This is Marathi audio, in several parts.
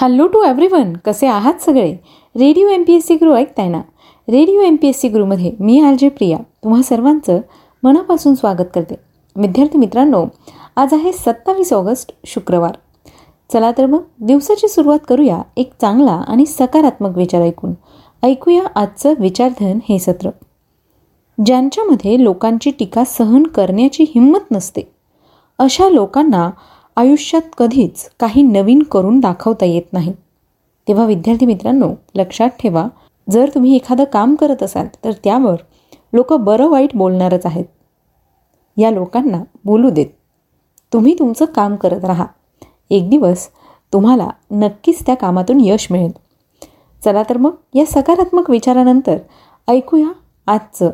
हॅलो टू एव्हरीवन कसे आहात सगळे? Radio M P S C Guru ऐकताय ना? Radio M P S C गुरुमध्ये मी आर जे प्रिया तुम्हा सर्वांचं मनापासून स्वागत करते. विद्यार्थी मित्रांनो आज आहे सत्तावीस ऑगस्ट शुक्रवार. चला तर मग दिवसाची सुरुवात करूया एक चांगला आणि सकारात्मक विचार ऐकून. ऐकूया आजचं विचारधन हे सत्र. ज्यांच्यामध्ये लोकांची टीका सहन करण्याची हिंमत नसते अशा लोकांना आयुष्यात कधीच काही नवीन करून दाखवता येत नाही. तेव्हा विद्यार्थी मित्रांनो लक्षात ठेवा जर तुम्ही एखादं काम करत असाल तर त्यावर लोक बरं वाईट बोलणारच आहेत. या लोकांना बोलू देत. तुम्ही तुमचं काम करत राहा. एक दिवस तुम्हाला नक्कीच त्या कामातून यश मिळेल. चला तर मग या सकारात्मक विचारानंतर ऐकूया आजचं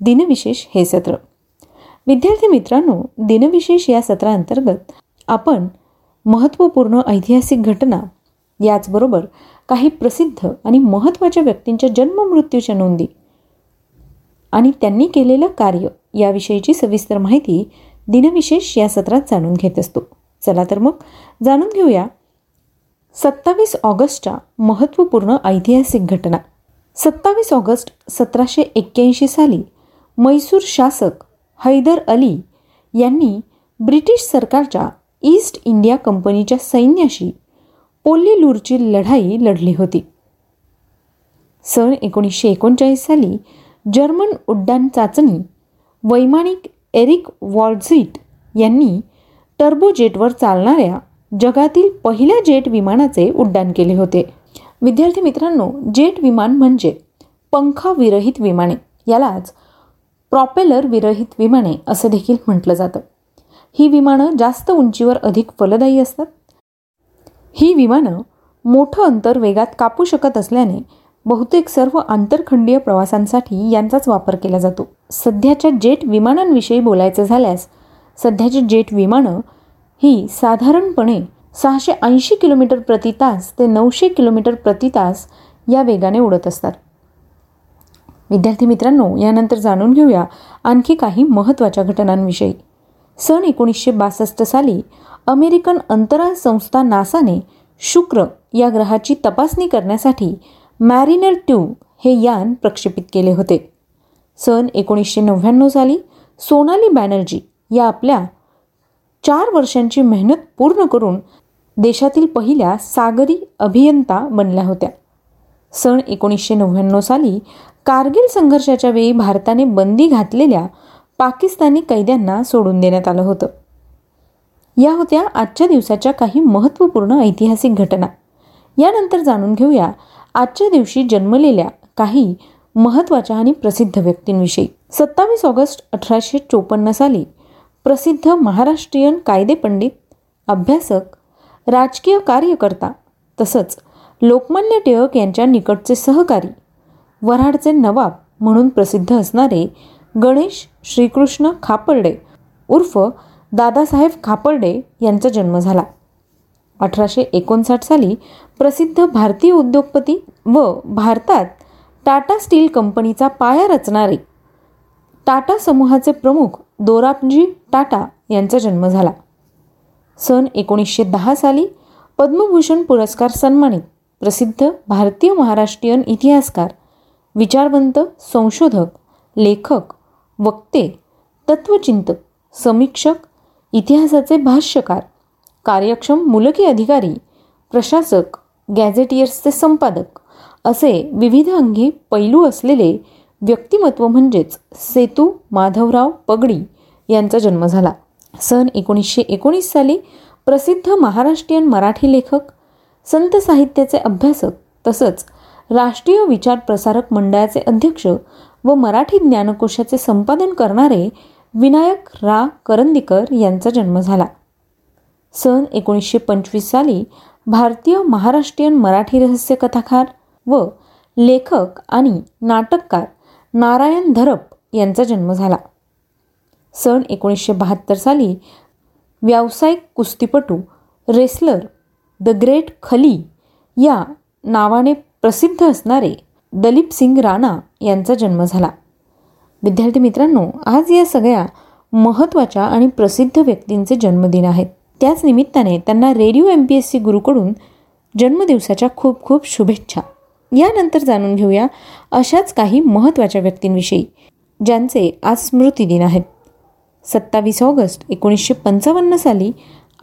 दिनविशेष हे सत्र. विद्यार्थी मित्रांनो दिनविशेष या सत्रांतर्गत आपण महत्त्वपूर्ण ऐतिहासिक घटना याचबरोबर काही प्रसिद्ध आणि महत्त्वाच्या व्यक्तींच्या जन्ममृत्यूच्या नोंदी आणि त्यांनी केलेलं कार्य याविषयीची सविस्तर माहिती दिनविशेष या सत्रात जाणून घेत असतो. चला तर मग जाणून घेऊया सत्तावीस ऑगस्टच्या महत्त्वपूर्ण ऐतिहासिक घटना. सत्तावीस ऑगस्ट सतराशे एक्क्याऐंशी साली मैसूर शासक हैदर अली यांनी ब्रिटिश सरकारच्या ईस्ट इंडिया कंपनीच्या सैन्याशी पोल्लीलूरची लढाई लढली होती. सन एकोणीसशे एकोणचाळीस साली जर्मन उड्डाण चाचणी वैमानिक एरिक वॉल्झिट यांनी टर्बोजेटवर चालणाऱ्या जगातील पहिल्या जेट विमानाचे उड्डाण केले होते. विद्यार्थी मित्रांनो जेट विमान म्हणजे पंखाविरहित विमाने. यालाच प्रॉपेलर विरहित विमाने असं देखील म्हटलं जातं. ही विमानं जास्त उंचीवर अधिक फलदायी असतात. ही विमानं मोठं अंतर वेगात कापू शकत असल्याने बहुतेक सर्व आंतरखंडीय प्रवासांसाठी यांचाच वापर केला जातो. सध्याच्या जेट विमानांविषयी बोलायचं झाल्यास सध्याची जेट विमानं ही साधारणपणे सहाशे ऐंशी किलोमीटर प्रति तास ते नऊशे किलोमीटर प्रति तास या वेगाने उडत असतात. विद्यार्थी मित्रांनो यानंतर जाणून घेऊया आणखी काही महत्त्वाच्या घटनांविषयी. सन एकोणीसशे बासष्ट साली अमेरिकन अंतराळ संस्था नासाने शुक्र या ग्रहाची तपासणी करण्यासाठी मॅरिनर ट्यू हे यान प्रक्षेपित केले होते. सन एकोणीसशे नव्याण्णव साली सोनाली बॅनर्जी या आपल्या चार वर्षांची मेहनत पूर्ण करून देशातील पहिल्या सागरी अभियंता बनल्या होत्या. सन एकोणीसशे नव्याण्णव साली कारगिल संघर्षाच्या वेळी भारताने बंदी घातलेल्या पाकिस्तानी कैद्यांना सोडून देण्यात आलं होतं. या होत्या आजच्या दिवसाच्या काही महत्त्वपूर्ण ऐतिहासिक घटना. यानंतर जाणून घेऊया आजच्या दिवशी जन्मलेल्या काही महत्त्वाच्या आणि प्रसिद्ध व्यक्तींविषयी. सत्तावीस ऑगस्ट अठराशे चोपन्न साली प्रसिद्ध महाराष्ट्रीयन कायदेपंडित अभ्यासक राजकीय कार्यकर्ता तसंच लोकमान्य टिळक यांच्या निकटचे सहकारी वऱ्हाडचे नवाब म्हणून प्रसिद्ध असणारे गणेश श्रीकृष्ण खापर्डे उर्फ दादासाहेब खापर्डे यांचा जन्म झाला. अठराशे एकोणसाठ साली प्रसिद्ध भारतीय उद्योगपती व भारतात टाटा स्टील कंपनीचा पाया रचणारे टाटा समूहाचे प्रमुख दोराबजी टाटा यांचा जन्म झाला. सन एकोणीसशे दहा साली पद्मभूषण पुरस्कार सन्मानित प्रसिद्ध भारतीय महाराष्ट्रीयन इतिहासकार विचारवंत संशोधक लेखक वक्ते तत्वचिंतक समीक्षक इतिहासाचे भाष्यकार कार्यक्षम मुलकी अधिकारी प्रशासक गॅझेटियर्सचे संपादक असे विविध अंगी पैलू असलेले व्यक्तिमत्व म्हणजेच सेतू माधवराव पगडी यांचा जन्म झाला. सन एकोणीसशे एकोणीस साली प्रसिद्ध महाराष्ट्रीयन मराठी लेखक संत साहित्याचे अभ्यासक तसंच राष्ट्रीय विचार प्रसारक मंडळाचे अध्यक्ष व मराठी ज्ञानकोशाचे संपादन करणारे विनायक रा. करंदीकर यांचा जन्म झाला. सन एकोणीसशे पंचवीस साली भारतीय महाराष्ट्रीयन मराठी रहस्य कथाकार व लेखक आणि नाटककार नारायण धरप यांचा जन्म झाला. सन एकोणीसशे बहात्तर साली व्यावसायिक कुस्तीपटू रेसलर द ग्रेट खली या नावाने प्रसिद्ध असणारे दलीप सिंग राणा यांचा जन्म झाला. विद्यार्थी मित्रांनो आज या सगळ्या महत्त्वाच्या आणि प्रसिद्ध व्यक्तींचे जन्मदिन आहेत. त्याच निमित्ताने त्यांना radio M P S C गुरुकडून जन्मदिवसाच्या खूप खूप शुभेच्छा. यानंतर जाणून घेऊया अशाच काही महत्त्वाच्या व्यक्तींविषयी ज्यांचे आज स्मृतिदिन आहेत. सत्तावीस ऑगस्ट एकोणीसशे पंचावन्न साली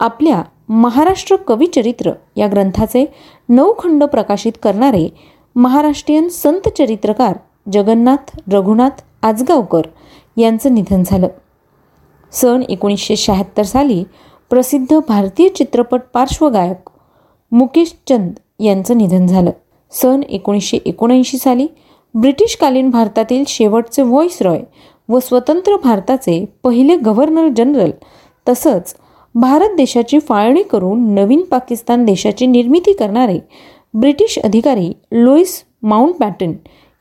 आपल्या महाराष्ट्र कविचरित्र या ग्रंथाचे नऊ खंड प्रकाशित करणारे महाराष्ट्रीयन संत चरित्रकार जगन्नाथ रघुनाथ आजगावकर यांचं निधन झालं. सन एकोणीसशे शहात्तर साली प्रसिद्ध भारतीय चित्रपट पार्श्वगायक मुकेश चंद यांचं निधन झालं. सन एकोणीसशे एकोणऐंशी साली ब्रिटिशकालीन भारतातील शेवटचे व्हॉइस रॉय व स्वतंत्र भारताचे पहिले गव्हर्नर जनरल तसंच भारत देशाची फाळणी करून नवीन पाकिस्तान देशाची निर्मिती करणारे ब्रिटिश अधिकारी लुईस माउंटबॅटन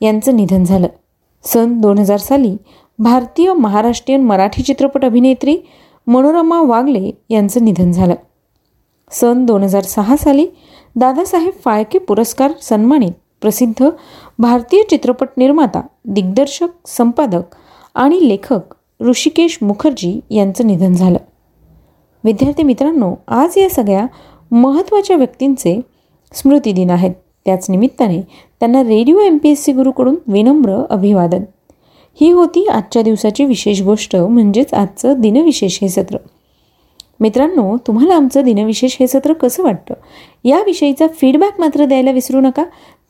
यांचं निधन झालं. सन दोन हजार साली भारतीय महाराष्ट्रीयन मराठी चित्रपट अभिनेत्री मनोरमा वागले यांचं निधन झालं. सन दोन हजार सहा साली दादासाहेब फाळके पुरस्कार सन्मानित प्रसिद्ध भारतीय चित्रपट निर्माता दिग्दर्शक संपादक आणि लेखक ऋषिकेश मुखर्जी यांचं निधन झालं. विद्यार्थी मित्रांनो आज या सगळ्या महत्त्वाच्या व्यक्तींचे स्मृतिदिन आहेत. त्याच निमित्ताने त्यांना radio M P S C गुरुकडून विनम्र अभिवादन. ही होती आजच्या दिवसाची विशेष गोष्ट म्हणजेच आजचं दिनविशेष हे सत्र. मित्रांनो तुम्हाला आमचं दिनविशेष हे सत्र कसं वाटतं? याविषयीचा फीडबॅक मात्र द्यायला विसरू नका.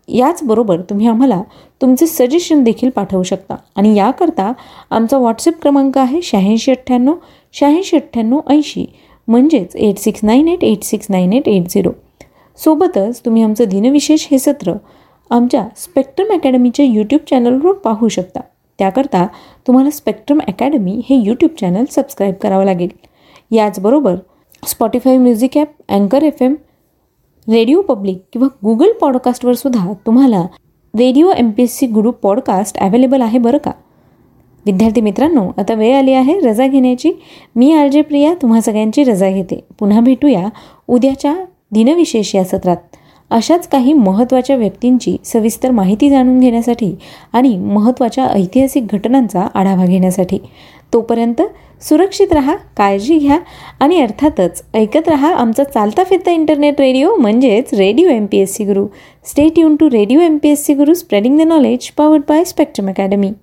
याचबरोबर तुम्ही आम्हाला तुमचे सजेशन देखील पाठवू शकता. आणि याकरता आमचा व्हॉट्सअप क्रमांक आहे शहाऐंशी अठ्ठ्याण्णव शहाऐंशी अठ्ठ्याण्णव ऐंशी. म्हणजेच eight six nine eight eight six nine eight eight zero सोबतच तुम्ही आमचं दिनविशेष हे सत्र आमच्या स्पेक्ट्रम अकॅडमीच्या यूट्यूब चॅनलवर पाहू शकता. त्याकरता तुम्हाला स्पेक्ट्रम अकॅडमी हे यूट्यूब चॅनल सबस्क्राईब करावं लागेल. याचबरोबर स्पॉटीफाय म्युझिक ॲप अँकर एफ एम रेडिओ पब्लिक किंवा गुगल पॉडकास्टवर सुद्धा तुम्हाला radio M P S C Guru podcast available आहे बरं का? विद्यार्थी मित्रांनो आता वेळ आली आहे रजा घेण्याची. मी आर जे प्रिया तुम्हा सगळ्यांची रजा घेते. पुन्हा भेटूया उद्याच्या दिनविशेष या सत्रात अशाच काही महत्त्वाच्या व्यक्तींची सविस्तर माहिती जाणून घेण्यासाठी आणि महत्त्वाच्या ऐतिहासिक घटनांचा आढावा घेण्यासाठी. तोपर्यंत सुरक्षित रहा काळजी घ्या आणि अर्थातच ऐकत रहा आमचा चालता फिरता इंटरनेट रेडिओ म्हणजेच radio M P S C Guru stay युन to radio M P S C Guru spreading the knowledge powered by Spectrum Academy